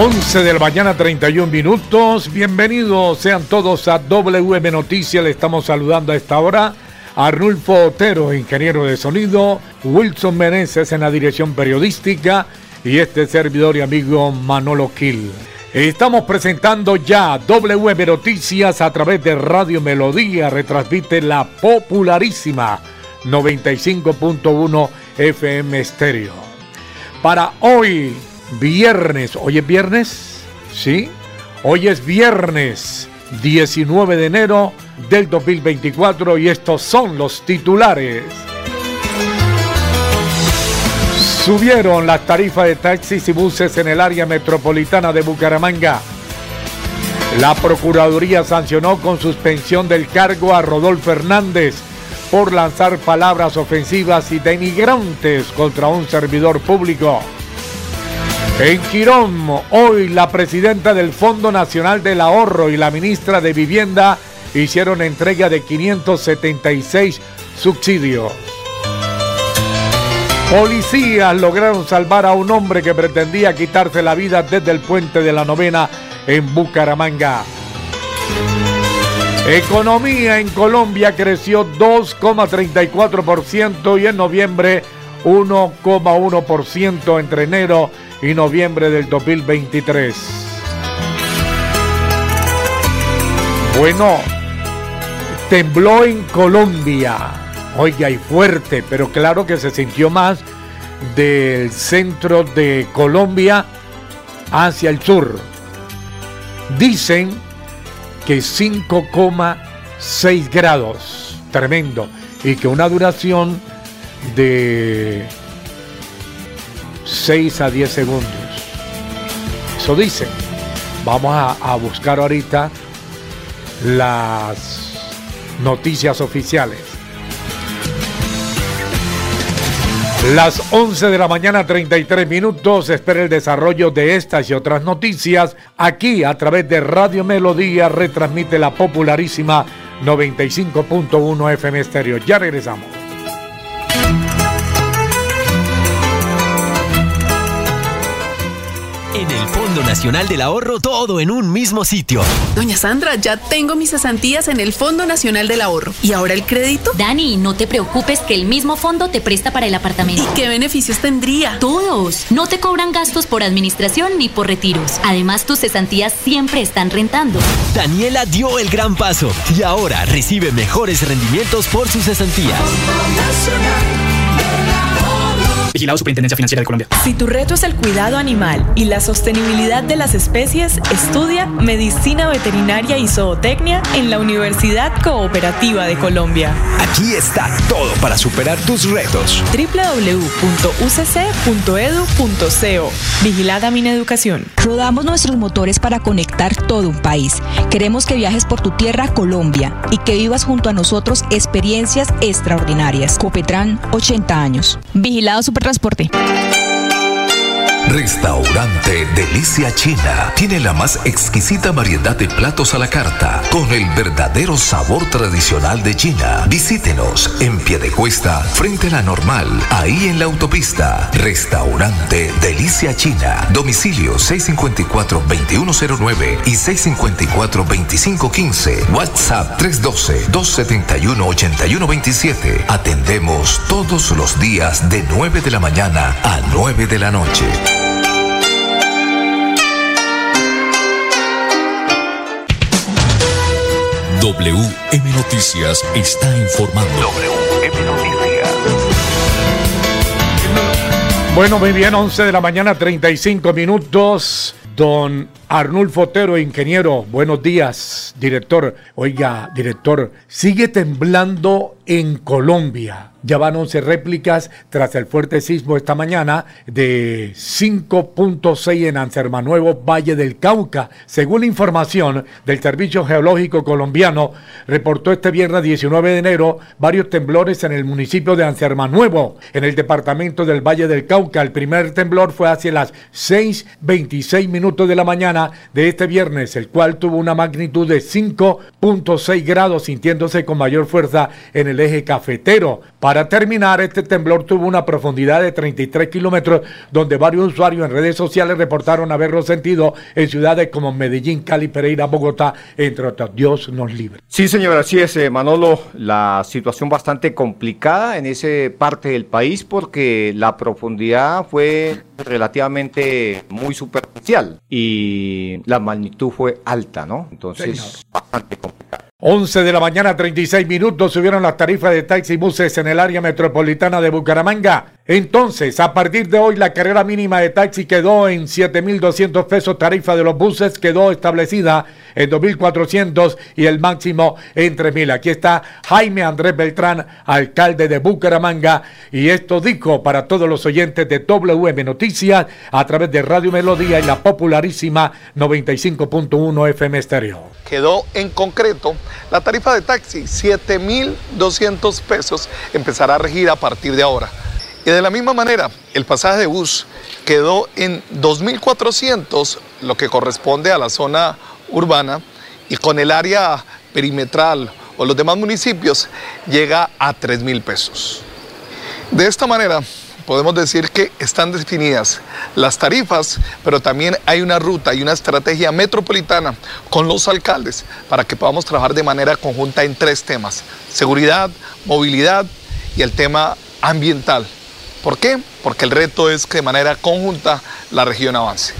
11 de la mañana, 31 minutos. Bienvenidos sean todos a WM Noticias. Le estamos saludando a esta hora a Arnulfo Otero, ingeniero de sonido, Wilson Meneses en la dirección periodística y este servidor y amigo Manolo Kill. Estamos presentando ya WM Noticias a través de Radio Melodía. Retransmite la popularísima 95.1 FM Estéreo. Para hoy, viernes. ¿Hoy es viernes? ¿Sí? Hoy es viernes 19 de enero del 2024 y estos son los titulares. Subieron las tarifas de taxis y buses en el área metropolitana de Bucaramanga. La Procuraduría sancionó con suspensión del cargo a Rodolfo Hernández por lanzar palabras ofensivas y denigrantes contra un servidor público. En Quirón, hoy la presidenta del Fondo Nacional del Ahorro y la ministra de Vivienda hicieron entrega de 576 subsidios. Policías lograron salvar a un hombre que pretendía quitarse la vida desde el puente de la novena en Bucaramanga. Economía en Colombia creció 2,34% y en noviembre 1,1% entre enero y noviembre del 2023. Bueno, tembló en Colombia. Oiga, y fuerte, pero claro que se sintió más del centro de Colombia hacia el sur. Dicen que 5,6 grados, tremendo, y que una duración de 6 a 10 segundos. Eso dicen. Vamos a, a buscar ahorita las noticias oficiales. Las 11 de la mañana 33 minutos. Espera el desarrollo de estas y otras noticias aquí a través de Radio Melodía. Retransmite la popularísima 95.1 FM Estéreo. Ya regresamos. Fondo Nacional del Ahorro, todo en un mismo sitio. Doña Sandra, ya tengo mis cesantías en el Fondo Nacional del Ahorro. ¿Y ahora el crédito? Dani, no te preocupes que el mismo fondo te presta para el apartamento. ¿Y qué beneficios tendría? Todos. No te cobran gastos por administración ni por retiros. Además, tus cesantías siempre están rentando. Daniela dio el gran paso y ahora recibe mejores rendimientos por sus cesantías. Vigilado Superintendencia Financiera de Colombia. Si tu reto es el cuidado animal y la sostenibilidad de las especies, estudia Medicina Veterinaria y Zootecnia en la Universidad Cooperativa de Colombia. Aquí está todo para superar tus retos. www.ucc.edu.co Vigilada Mineducación. Rodamos nuestros motores para conectar todo un país. Queremos que viajes por tu tierra, Colombia, y que vivas junto a nosotros experiencias extraordinarias. Copetran, 80 años. Vigilado Supertransporte. Restaurante Delicia China tiene la más exquisita variedad de platos a la carta con el verdadero sabor tradicional de China. Visítenos en Piedecuesta, frente a la normal, ahí en la autopista. Restaurante Delicia China. Domicilio 654-2109 y 654-2515. WhatsApp 312-271-8127. Atendemos todos los días de 9 de la mañana a 9 de la noche. WM Noticias está informando. WM Noticias. Bueno, muy bien, 11 de la mañana, 35 minutos. Don Arnulfo Otero, ingeniero, buenos días, director. Oiga, director, sigue temblando en Colombia. Ya van 11 réplicas tras el fuerte sismo esta mañana de 5.6 en Ansermanuevo, Valle del Cauca. Según información del Servicio Geológico Colombiano, reportó este viernes 19 de enero varios temblores en el municipio de Ansermanuevo, en el departamento del Valle del Cauca. El primer temblor fue hacia las 6.26 minutos de la mañana de este viernes, el cual tuvo una magnitud de 5.6 grados, sintiéndose con mayor fuerza en el eje cafetero. Para terminar, este temblor tuvo una profundidad de 33 kilómetros, donde varios usuarios en redes sociales reportaron haberlo sentido en ciudades como Medellín, Cali, Pereira, Bogotá, entre otras. Dios nos libre. Sí, señor, así es, eh, Manolo. La situación bastante complicada en esa parte del país porque la profundidad fue relativamente muy superficial y la magnitud fue alta, ¿no? Entonces, bastante complicada. 11 de la mañana, 36 minutos, subieron las tarifas de taxi y buses en el área metropolitana de Bucaramanga. Entonces, a partir de hoy, la carrera mínima de taxi quedó en 7.200 pesos, tarifa de los buses quedó establecida en 2.400 y el máximo en 3.000. Aquí está Jaime Andrés Beltrán, alcalde de Bucaramanga, y esto dijo para todos los oyentes de WM Noticias a través de Radio Melodía y la popularísima 95.1 FM Estéreo. Quedó en concreto la tarifa de taxi, 7.200 pesos, empezará a regir a partir de ahora. Y de la misma manera, el pasaje de bus quedó en 2.400, lo que corresponde a la zona urbana, y con el área perimetral o los demás municipios llega a 3.000 pesos. De esta manera, podemos decir que están definidas las tarifas, pero también hay una ruta y una estrategia metropolitana con los alcaldes para que podamos trabajar de manera conjunta en tres temas, seguridad, movilidad y el tema ambiental. ¿Por qué? Porque el reto es que de manera conjunta la región avance.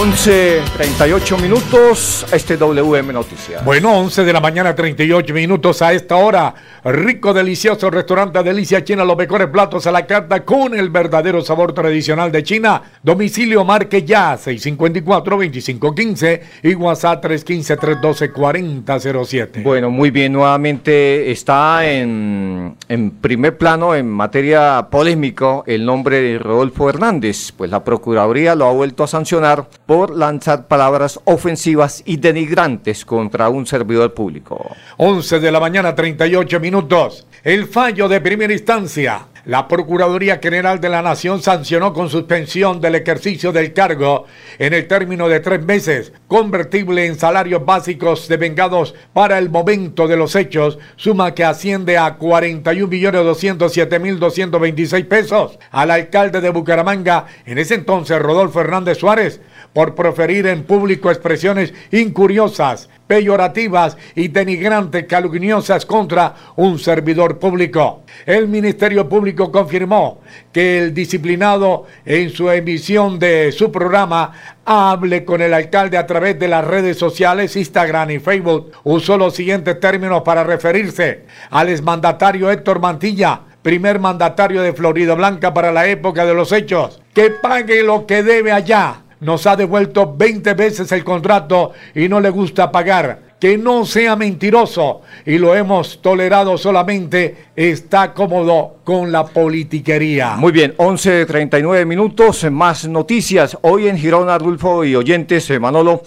11.38 minutos, este WM Noticias. Bueno, 11 de la mañana, 38 minutos a esta hora. Rico, delicioso restaurante Delicia China, los mejores platos a la carta con el verdadero sabor tradicional de China. Domicilio marque ya 654-2515 y WhatsApp 315-312-4007. Bueno, muy bien, nuevamente está en, en primer plano en materia polémico el nombre de Rodolfo Hernández, pues la Procuraduría lo ha vuelto a sancionar por lanzar palabras ofensivas y denigrantes contra un servidor público. 11 de la mañana, 38 minutos. El fallo de primera instancia. La Procuraduría General de la Nación sancionó con suspensión del ejercicio del cargo en el término de tres meses, convertible en salarios básicos devengados para el momento de los hechos, suma que asciende a 41.207.226 pesos. Al alcalde de Bucaramanga, en ese entonces Rodolfo Hernández Suárez, por proferir en público expresiones incuriosas, peyorativas y denigrantes calumniosas contra un servidor público. El Ministerio Público confirmó que el disciplinado en su emisión de su programa Hable con el alcalde a través de las redes sociales Instagram y Facebook usó los siguientes términos para referirse al exmandatario Héctor Mantilla, primer mandatario de Florida Blanca para la época de los hechos, que pague lo que debe allá nos ha devuelto 20 veces el contrato y no le gusta pagar. Que no sea mentiroso y lo hemos tolerado solamente, está cómodo con la politiquería. Muy bien, 11.39 minutos, más noticias. Hoy en Girón, Adulfo y oyentes, eh, Manolo,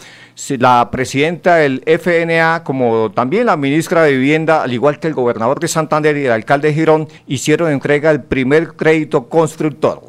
la presidenta del FNA, como también la ministra de Vivienda, al igual que el gobernador de Santander y el alcalde de Girón, hicieron entrega del primer crédito constructor.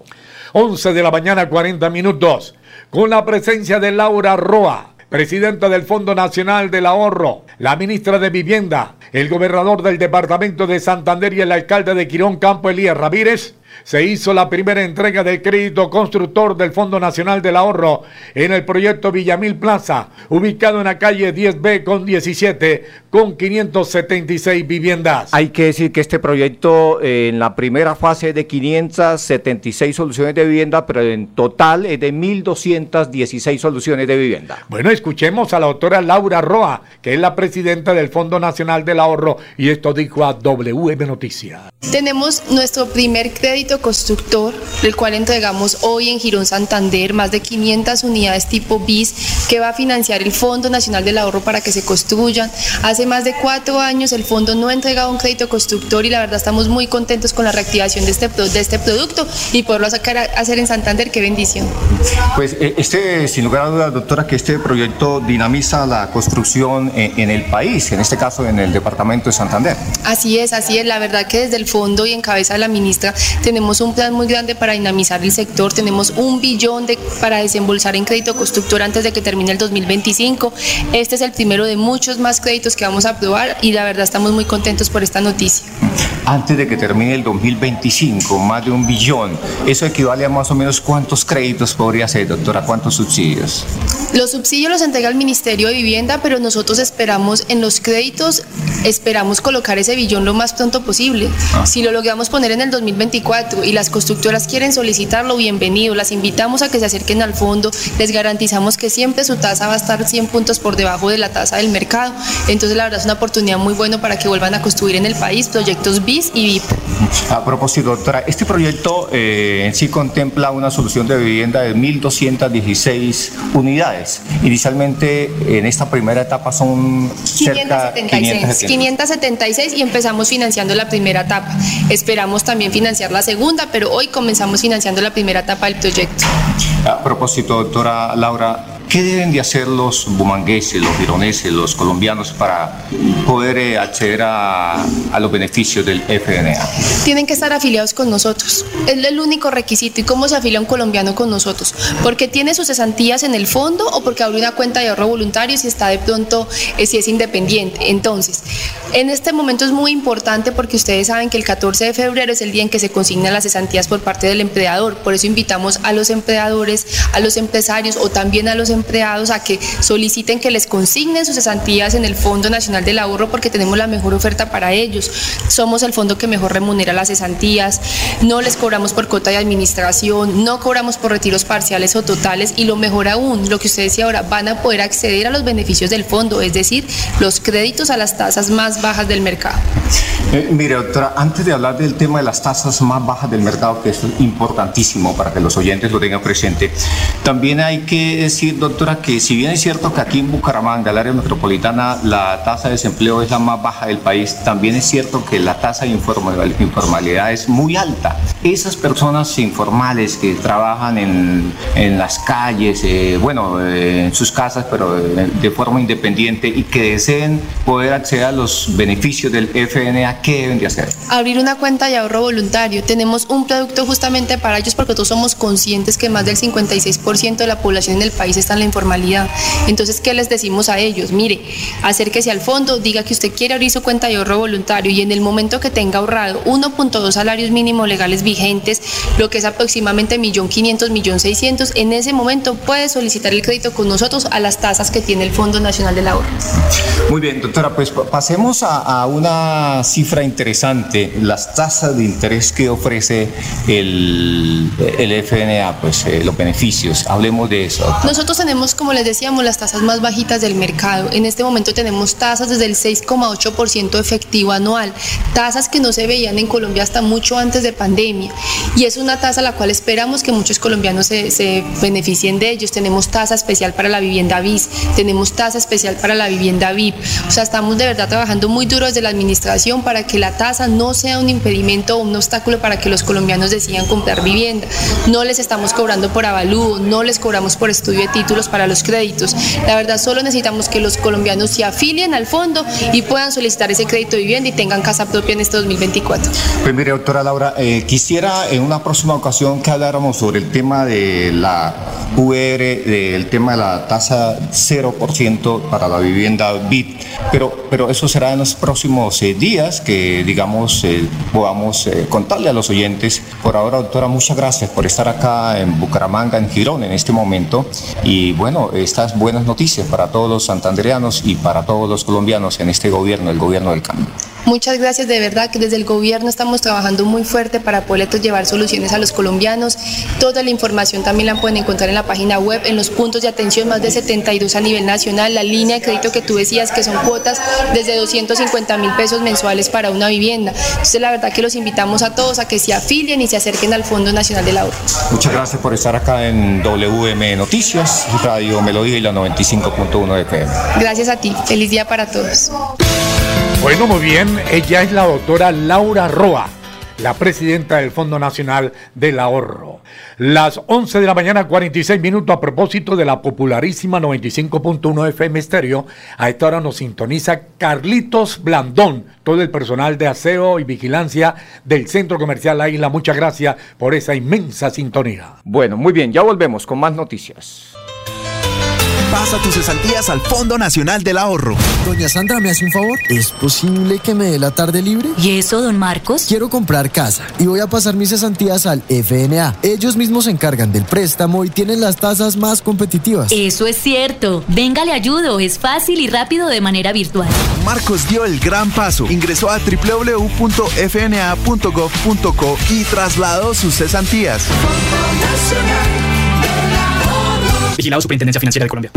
11 de la mañana, 40 minutos. Con la presencia de Laura Roa, presidenta del Fondo Nacional del Ahorro, la ministra de Vivienda, el gobernador del departamento de Santander y el alcalde de Quirón Campo Elías Ramírez, se hizo la primera entrega del crédito constructor del Fondo Nacional del Ahorro en el proyecto Villamil Plaza, ubicado en la calle 10B con 17, con 576 viviendas. Hay que decir que este proyecto eh, en la primera fase es de 576 soluciones de vivienda, pero en total es de 1.216 soluciones de vivienda. Bueno, escuchemos a la doctora Laura Roa, que es la presidenta del Fondo Nacional del Ahorro, y esto dijo a WM Noticias. Tenemos nuestro primer crédito crédito constructor, el cual entregamos hoy en Girón Santander, más de 500 unidades tipo BIS, que va a financiar el Fondo Nacional del Ahorro para que se construyan. Hace más de cuatro años el fondo no ha entregado un crédito constructor y la verdad estamos muy contentos con la reactivación de este, de este producto y poderlo sacar a hacer en Santander. Qué bendición. Pues eh, este, sin lugar a dudas, doctora, que este proyecto dinamiza la construcción en, en el país, en este caso en el departamento de Santander. Así es, así es. La verdad que desde el fondo y en cabeza de la ministra tenemos un plan muy grande para dinamizar el sector. Tenemos un billón de, para desembolsar en crédito constructor antes de que termine el 2025. Este es el primero de muchos más créditos que vamos a aprobar y la verdad estamos muy contentos por esta noticia. Antes de que termine el 2025, más de un billón. ¿Eso equivale a más o menos cuántos créditos podría ser, doctora? ¿Cuántos subsidios? Los subsidios los entrega el Ministerio de Vivienda, pero nosotros esperamos en los créditos, esperamos colocar ese billón lo más pronto posible. Ah. Si lo logramos poner en el 2024 y las constructoras quieren solicitarlo, bienvenido. Las invitamos a que se acerquen al fondo. Les garantizamos que siempre su tasa va a estar 100 puntos por debajo de la tasa del mercado. Entonces, la verdad es una oportunidad muy buena para que vuelvan a construir en el país proyectos BIS y VIP. A propósito, doctora, este proyecto eh, en sí contempla una solución de vivienda de 1.216 unidades. Inicialmente, en esta primera etapa son 576, 576 y empezamos financiando la primera etapa. Esperamos también financiar la segunda, pero hoy comenzamos financiando la primera etapa del proyecto. A propósito, doctora Laura, ¿Qué deben de hacer los bumangueses, los gironeses, los colombianos para poder eh, acceder a, los beneficios del FNA? Tienen que estar afiliados con nosotros. Es el único requisito. ¿Y cómo se afilia un colombiano con nosotros? Porque tiene sus cesantías en el fondo o porque abre una cuenta de ahorro voluntario si está de pronto, eh, si es independiente. Entonces, en este momento es muy importante porque ustedes saben que el 14 de febrero es el día en que se consignan las cesantías por parte del empleador. Por eso invitamos a los empleadores, a los empresarios o también a los empleados a que soliciten que les consignen sus cesantías en el Fondo Nacional del Ahorro porque tenemos la mejor oferta para ellos. Somos el fondo que mejor remunera las cesantías, no les cobramos por cuota de administración, no cobramos por retiros parciales o totales y lo mejor aún, lo que usted decía ahora, van a poder acceder a los beneficios del fondo, es decir, los créditos a las tasas más bajas del mercado. Eh, mire, doctora, antes de hablar del tema de las tasas más bajas del mercado, que es importantísimo para que los oyentes lo tengan presente, también hay que decir, doctora, que si bien es cierto que aquí en Bucaramanga, el área metropolitana, la tasa de desempleo es la más baja del país, también es cierto que la tasa de informalidad es muy alta. Esas personas informales que trabajan en, en las calles, eh, bueno, eh, en sus casas, pero de, de forma independiente y que deseen poder acceder a los beneficios del FNA, ¿qué deben de hacer? Abrir una cuenta de ahorro voluntario. Tenemos un producto justamente para ellos porque todos somos conscientes que más del 56% de la población en el país está en la informalidad. Entonces, ¿qué les decimos a ellos? Mire, acérquese al fondo, diga que usted quiere abrir su cuenta de ahorro voluntario y en el momento que tenga ahorrado 1.2 salarios mínimos legales vigentes, lo que es aproximadamente 1.500.000, 1.600.000, en ese momento puede solicitar el crédito con nosotros a las tasas que tiene el Fondo Nacional del Ahorro. Muy bien, doctora, pues pasemos a, a una cifra interesante, las tasas de interés que ofrece el, el FNA, pues eh, los beneficios. Hablemos de eso. Nosotros tenemos, como les decíamos, las tasas más bajitas del mercado. En este momento tenemos tasas desde el 6,8% efectivo anual, tasas que no se veían en Colombia hasta mucho antes de pandemia. Y es una tasa a la cual esperamos que muchos colombianos se, beneficien de ellos. Tenemos tasa especial para la vivienda BIS, tenemos tasa especial para la vivienda VIP. O sea, estamos de verdad trabajando muy duro desde la administración para que la tasa no sea un impedimento o un obstáculo para que los colombianos decidan comprar vivienda. No les estamos cobrando por avalúo, no les cobramos por estudio de títulos para los créditos. La verdad, solo necesitamos que los colombianos se afilien al fondo y puedan solicitar ese crédito de vivienda y tengan casa propia en este 2024. Pues mire, doctora Laura, eh, quisiera en una próxima ocasión que habláramos sobre el tema de la UR, del tema de la tasa 0% para la vivienda BIT, pero, pero eso será en los próximos eh, días que, digamos, eh, podamos eh, contarle a los oyentes. Por ahora, doctora, muchas gracias por estar acá en Bucaramanga, en Girón, en este momento. Y bueno, estas buenas noticias para todos los santandereanos y para todos los colombianos en este gobierno, el gobierno del cambio. Muchas gracias de verdad que desde el gobierno estamos trabajando muy fuerte para poder llevar soluciones a los colombianos. Toda la información también la pueden encontrar en la página web, en los puntos de atención, más de 72 a nivel nacional, la línea de crédito que tú decías que son cuotas desde 250 mil pesos mensuales para una vivienda. Entonces la verdad que los invitamos a todos a que se afilien y se acerquen al Fondo Nacional del Ahorro. Muchas gracias por estar acá en WM Noticias, Radio Melodía y la 95.1 FM. Gracias a ti, feliz día para todos. Bueno, muy bien, ella es la doctora Laura Roa la presidenta del Fondo Nacional del Ahorro. Las 11 de la mañana, 46 minutos a propósito de la popularísima 95.1 FM Estéreo. A esta hora nos sintoniza Carlitos Blandón, todo el personal de aseo y vigilancia del Centro Comercial La Isla. Muchas gracias por esa inmensa sintonía. Bueno, muy bien, ya volvemos con más noticias. Pasa tus cesantías al Fondo Nacional del Ahorro. Doña Sandra, ¿me hace un favor? ¿Es posible que me dé la tarde libre? ¿Y eso, don Marcos? Quiero comprar casa y voy a pasar mis cesantías al FNA. Ellos mismos se encargan del préstamo y tienen las tasas más competitivas. Eso es cierto. Venga, le ayudo. Es fácil y rápido de manera virtual. Marcos dio el gran paso. Ingresó a www.fna.gov.co y trasladó sus cesantías. Fondo Nacional Vigilado Superintendencia Financiera de Colombia.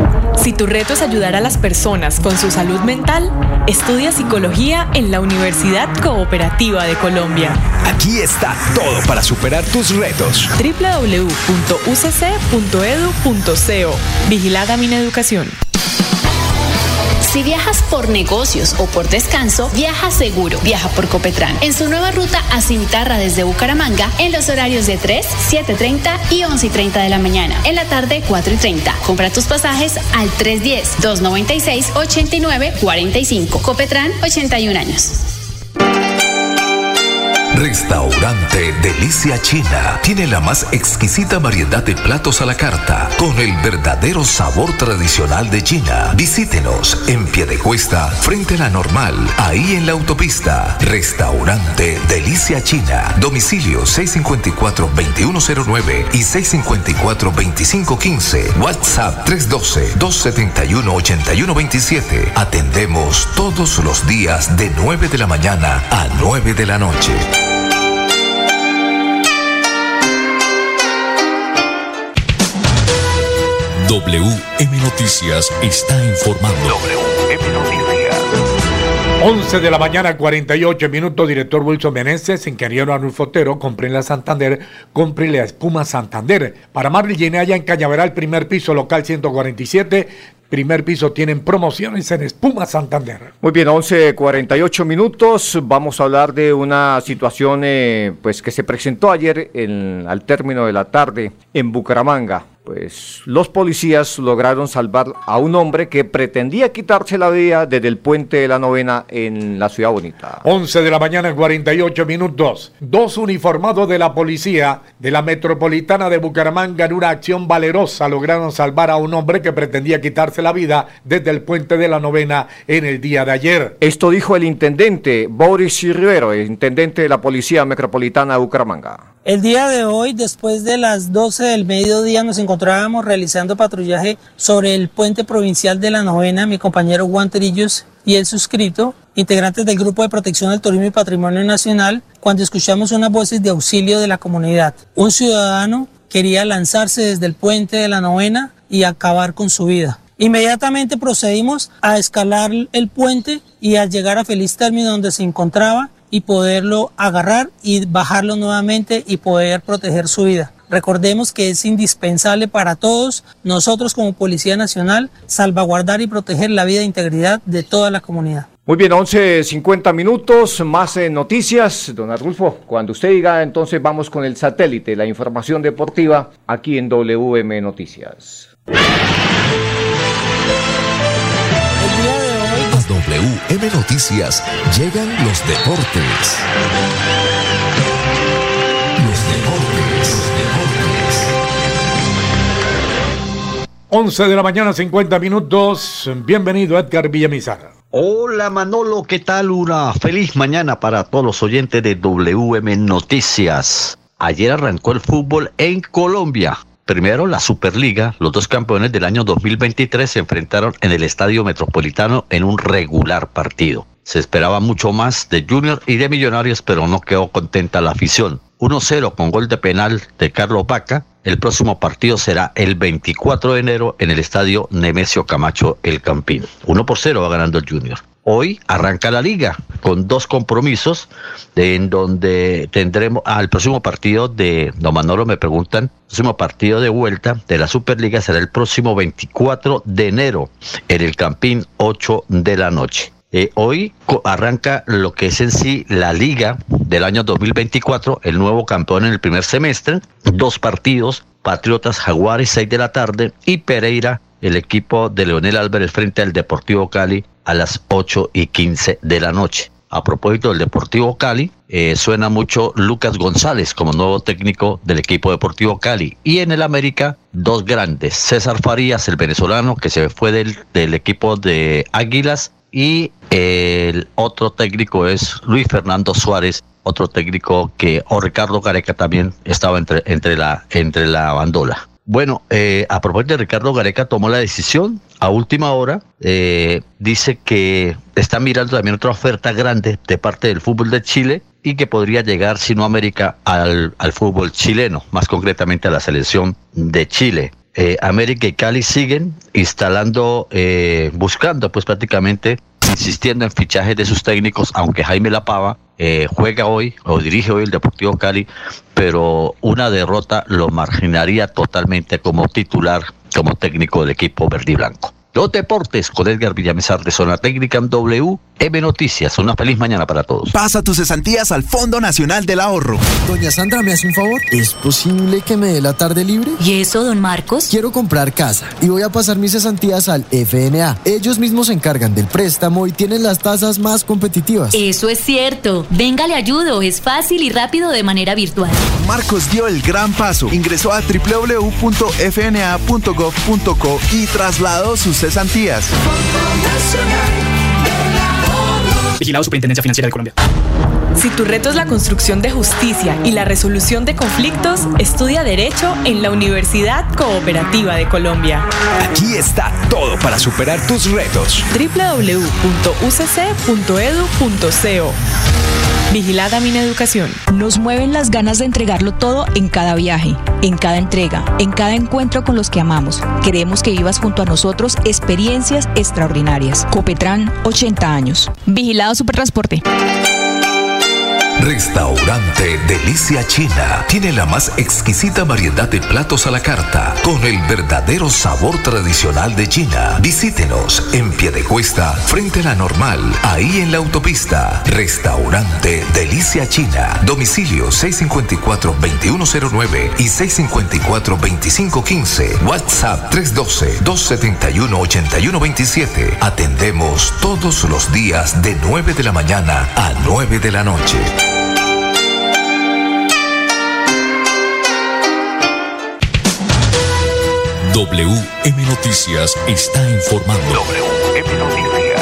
Si tu reto es ayudar a las personas con su salud mental, estudia psicología en la Universidad Cooperativa de Colombia. Aquí está todo para superar tus retos. www.ucc.edu.co Vigilada mi educación. Si viajas por negocios o por descanso, viaja seguro. Viaja por Copetran en su nueva ruta a Cimitarra desde Bucaramanga en los horarios de 3, 7.30 y 11.30 de la mañana. En la tarde, 4 y 30. Compra tus pasajes al 310-296-8945. Copetran, 81 años. Restaurante Delicia China tiene la más exquisita variedad de platos a la carta con el verdadero sabor tradicional de China. Visítenos en Piedecuesta, frente a la normal, ahí en la autopista. Restaurante Delicia China. Domicilio 654-2109 y 654-2515. WhatsApp 312-271-8127. Atendemos todos los días de 9 de la mañana a 9 de la noche. WM Noticias está informando. WM Noticias. 11 de la mañana, 48 minutos. Director Wilson Meneses, ingeniero Arnulfo Otero, compre en la Santander, compre la espuma Santander. Para Marley allá en Cañaveral, primer piso, local 147. Primer piso tienen promociones en Espuma Santander. Muy bien, 11.48 minutos. Vamos a hablar de una situación eh, pues que se presentó ayer en, al término de la tarde en Bucaramanga pues los policías lograron salvar a un hombre que pretendía quitarse la vida desde el puente de la novena en la ciudad bonita. 11 de la mañana, 48 minutos. Dos uniformados de la policía de la metropolitana de Bucaramanga en una acción valerosa lograron salvar a un hombre que pretendía quitarse la vida desde el puente de la novena en el día de ayer. Esto dijo el intendente Boris Rivero, el intendente de la policía metropolitana de Bucaramanga. El día de hoy, después de las 12 del mediodía, nos encontrábamos realizando patrullaje sobre el puente provincial de la novena, mi compañero Juan Trillos y el suscrito, integrantes del Grupo de Protección del Turismo y Patrimonio Nacional, cuando escuchamos unas voces de auxilio de la comunidad. Un ciudadano quería lanzarse desde el puente de la novena y acabar con su vida. Inmediatamente procedimos a escalar el puente y a llegar a feliz término donde se encontraba y poderlo agarrar y bajarlo nuevamente y poder proteger su vida. Recordemos que es indispensable para todos nosotros como Policía Nacional salvaguardar y proteger la vida e integridad de toda la comunidad. Muy bien, 11.50 minutos, más noticias. Don Arnulfo, cuando usted diga, entonces vamos con el satélite, la información deportiva, aquí en WM Noticias. WM Noticias llegan los deportes. Los deportes, los deportes. 11 de la mañana, 50 minutos. Bienvenido Edgar Villamizar. Hola Manolo, ¿qué tal? Una feliz mañana para todos los oyentes de WM Noticias. Ayer arrancó el fútbol en Colombia. Primero, la Superliga. Los dos campeones del año 2023 se enfrentaron en el Estadio Metropolitano en un regular partido. Se esperaba mucho más de Junior y de Millonarios, pero no quedó contenta la afición. 1-0 con gol de penal de Carlos Vaca. El próximo partido será el 24 de enero en el estadio Nemesio Camacho El Campín. 1 por 0 va ganando el Junior. Hoy arranca la liga con dos compromisos en donde tendremos al ah, próximo partido de Don Manolo me preguntan, el próximo partido de vuelta de la Superliga será el próximo 24 de enero en el Campín 8 de la noche. Eh, hoy arranca lo que es en sí la liga del año 2024, el nuevo campeón en el primer semestre, dos partidos, Patriotas Jaguares 6 de la tarde y Pereira, el equipo de Leonel Álvarez frente al Deportivo Cali a las 8 y 15 de la noche. A propósito del Deportivo Cali, eh, suena mucho Lucas González como nuevo técnico del equipo Deportivo Cali. Y en el América, dos grandes. César Farías, el venezolano, que se fue del, del equipo de Águilas, y el otro técnico es Luis Fernando Suárez, otro técnico que, o Ricardo Gareca también estaba entre, entre, la, entre la bandola. Bueno, eh, a propósito de Ricardo Gareca tomó la decisión a última hora, eh, dice que está mirando también otra oferta grande de parte del fútbol de Chile y que podría llegar, si no América, al, al fútbol chileno, más concretamente a la selección de Chile. Eh, América y Cali siguen instalando, eh, buscando pues prácticamente, insistiendo en fichajes de sus técnicos, aunque Jaime Lapava eh, juega hoy o dirige hoy el Deportivo Cali, pero una derrota lo marginaría totalmente como titular, como técnico del equipo verde y blanco. Los deportes con Edgar Villamizar de Zona Técnica en WM Noticias. Una feliz mañana para todos. Pasa tus cesantías al Fondo Nacional del Ahorro. Doña Sandra, ¿me hace un favor? ¿Es posible que me dé la tarde libre? ¿Y eso, don Marcos? Quiero comprar casa y voy a pasar mis cesantías al FNA. Ellos mismos se encargan del préstamo y tienen las tasas más competitivas. Eso es cierto. Venga, le ayudo. Es fácil y rápido de manera virtual. Marcos dio el gran paso. Ingresó a www.fna.gov.co y trasladó sus cesantías. Vigilado Superintendencia Financiera de Colombia. Si tu reto es la construcción de justicia y la resolución de conflictos, estudia Derecho en la Universidad Cooperativa de Colombia. Aquí está todo para superar tus retos. www.ucc.edu.co Vigilada mi educación. Nos mueven las ganas de entregarlo todo en cada viaje, en cada entrega, en cada encuentro con los que amamos. Queremos que vivas junto a nosotros experiencias extraordinarias. Copetran, 80 años. Vigilado Supertransporte. Restaurante Delicia China tiene la más exquisita variedad de platos a la carta con el verdadero sabor tradicional de China. Visítenos en Piedecuesta, frente a la normal, ahí en la autopista. Restaurante Delicia China. Domicilio 654-2109 y 654-2515. WhatsApp 312-271-8127. Atendemos todos los días de 9 de la mañana a 9 de la noche. WM Noticias está informando. WM Noticias.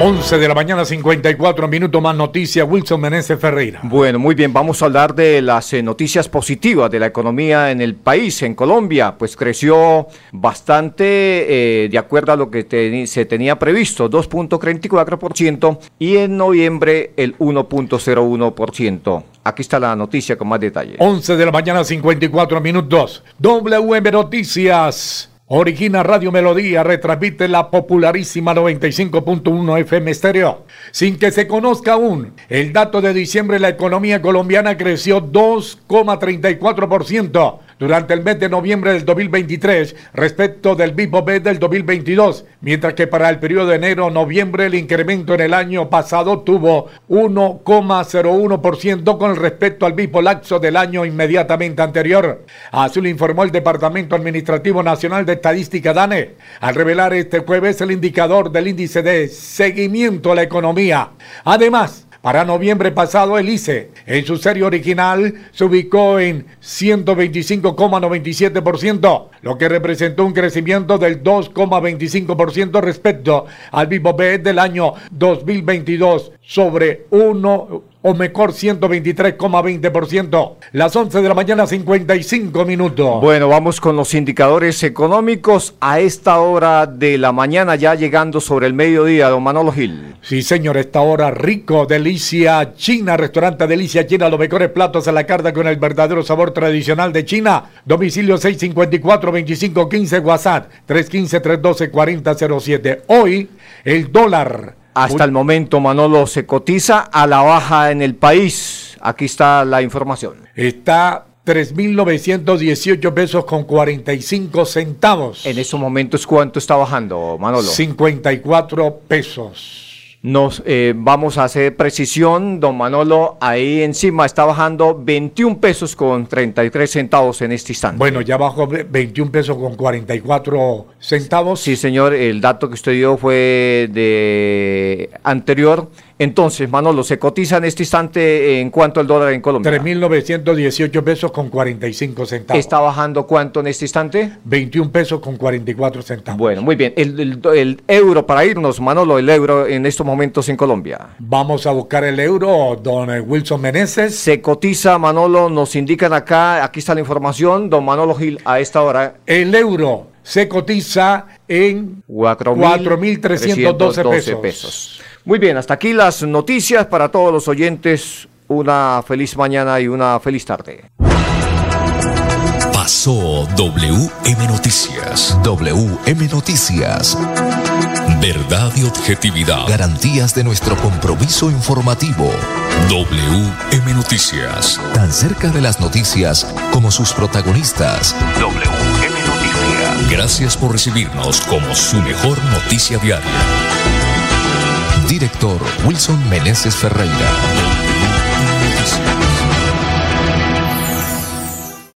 11 de la mañana, 54 minutos más noticias. Wilson Meneses Ferreira. Bueno, muy bien, vamos a hablar de las eh, noticias positivas de la economía en el país, en Colombia. Pues creció bastante eh, de acuerdo a lo que se tenía previsto, 2.34% y en noviembre el 1.01%. Aquí está la noticia con más detalles. 11 de la mañana, 54 minutos. WM Noticias. Origina Radio Melodía, retransmite la popularísima 95.1 FM Estéreo. Sin que se conozca aún, el dato de diciembre la economía colombiana creció 2,34% durante el mes de noviembre del 2023 respecto del mismo mes del 2022, mientras que para el periodo de enero-noviembre el incremento en el año pasado tuvo 1,01% con respecto al mismo lapso del año inmediatamente anterior. Así lo informó el Departamento Administrativo Nacional de Estadística DANE al revelar este jueves el indicador del índice de seguimiento a la economía. Además, para noviembre pasado, el ICE, en su serie original, se ubicó en 125,97%, lo que representó un crecimiento del 2,25% respecto al mismo mes del año 2022 sobre 1 o mejor 123,20%. Las 11 de la mañana 55 minutos. Bueno, vamos con los indicadores económicos a esta hora de la mañana ya llegando sobre el mediodía, don Manolo Gil. Sí, señor, esta hora rico, delicia china, restaurante delicia china, los mejores platos a la carta con el verdadero sabor tradicional de China. Domicilio 654-2515, WhatsApp 315-312-4007. Hoy el dólar hasta el momento, Manolo, se cotiza a la baja en el país. Aquí está la información. Está 3.918 pesos con 45 centavos. En estos momentos, ¿cuánto está bajando, Manolo? 54 pesos. Nos eh, vamos a hacer precisión, don Manolo, ahí encima está bajando 21 pesos con 33 centavos en este instante. Bueno, ya bajó 21 pesos con 44 centavos. Sí, señor, el dato que usted dio fue de anterior. Entonces, Manolo, ¿se cotiza en este instante en cuánto el dólar en Colombia? 3.918 pesos con 45 centavos. ¿Está bajando cuánto en este instante? 21 pesos con 44 centavos. Bueno, muy bien. El, el, euro, para irnos, Manolo, el euro en estos momentos en Colombia. Vamos a buscar el euro, don Wilson Meneses. Se cotiza, Manolo, nos indican acá, aquí está la información, don Manolo Gil, a esta hora. El euro se cotiza en 4.312 pesos. pesos. Muy bien, hasta aquí las noticias para todos los oyentes. Una feliz mañana y una feliz tarde. Pasó WM Noticias. WM Noticias. Verdad y objetividad. Garantías de nuestro compromiso informativo. WM Noticias. Tan cerca de las noticias como sus protagonistas. WM Noticias. Gracias por recibirnos como su mejor noticia diaria. Director Wilson Meneses Ferreira.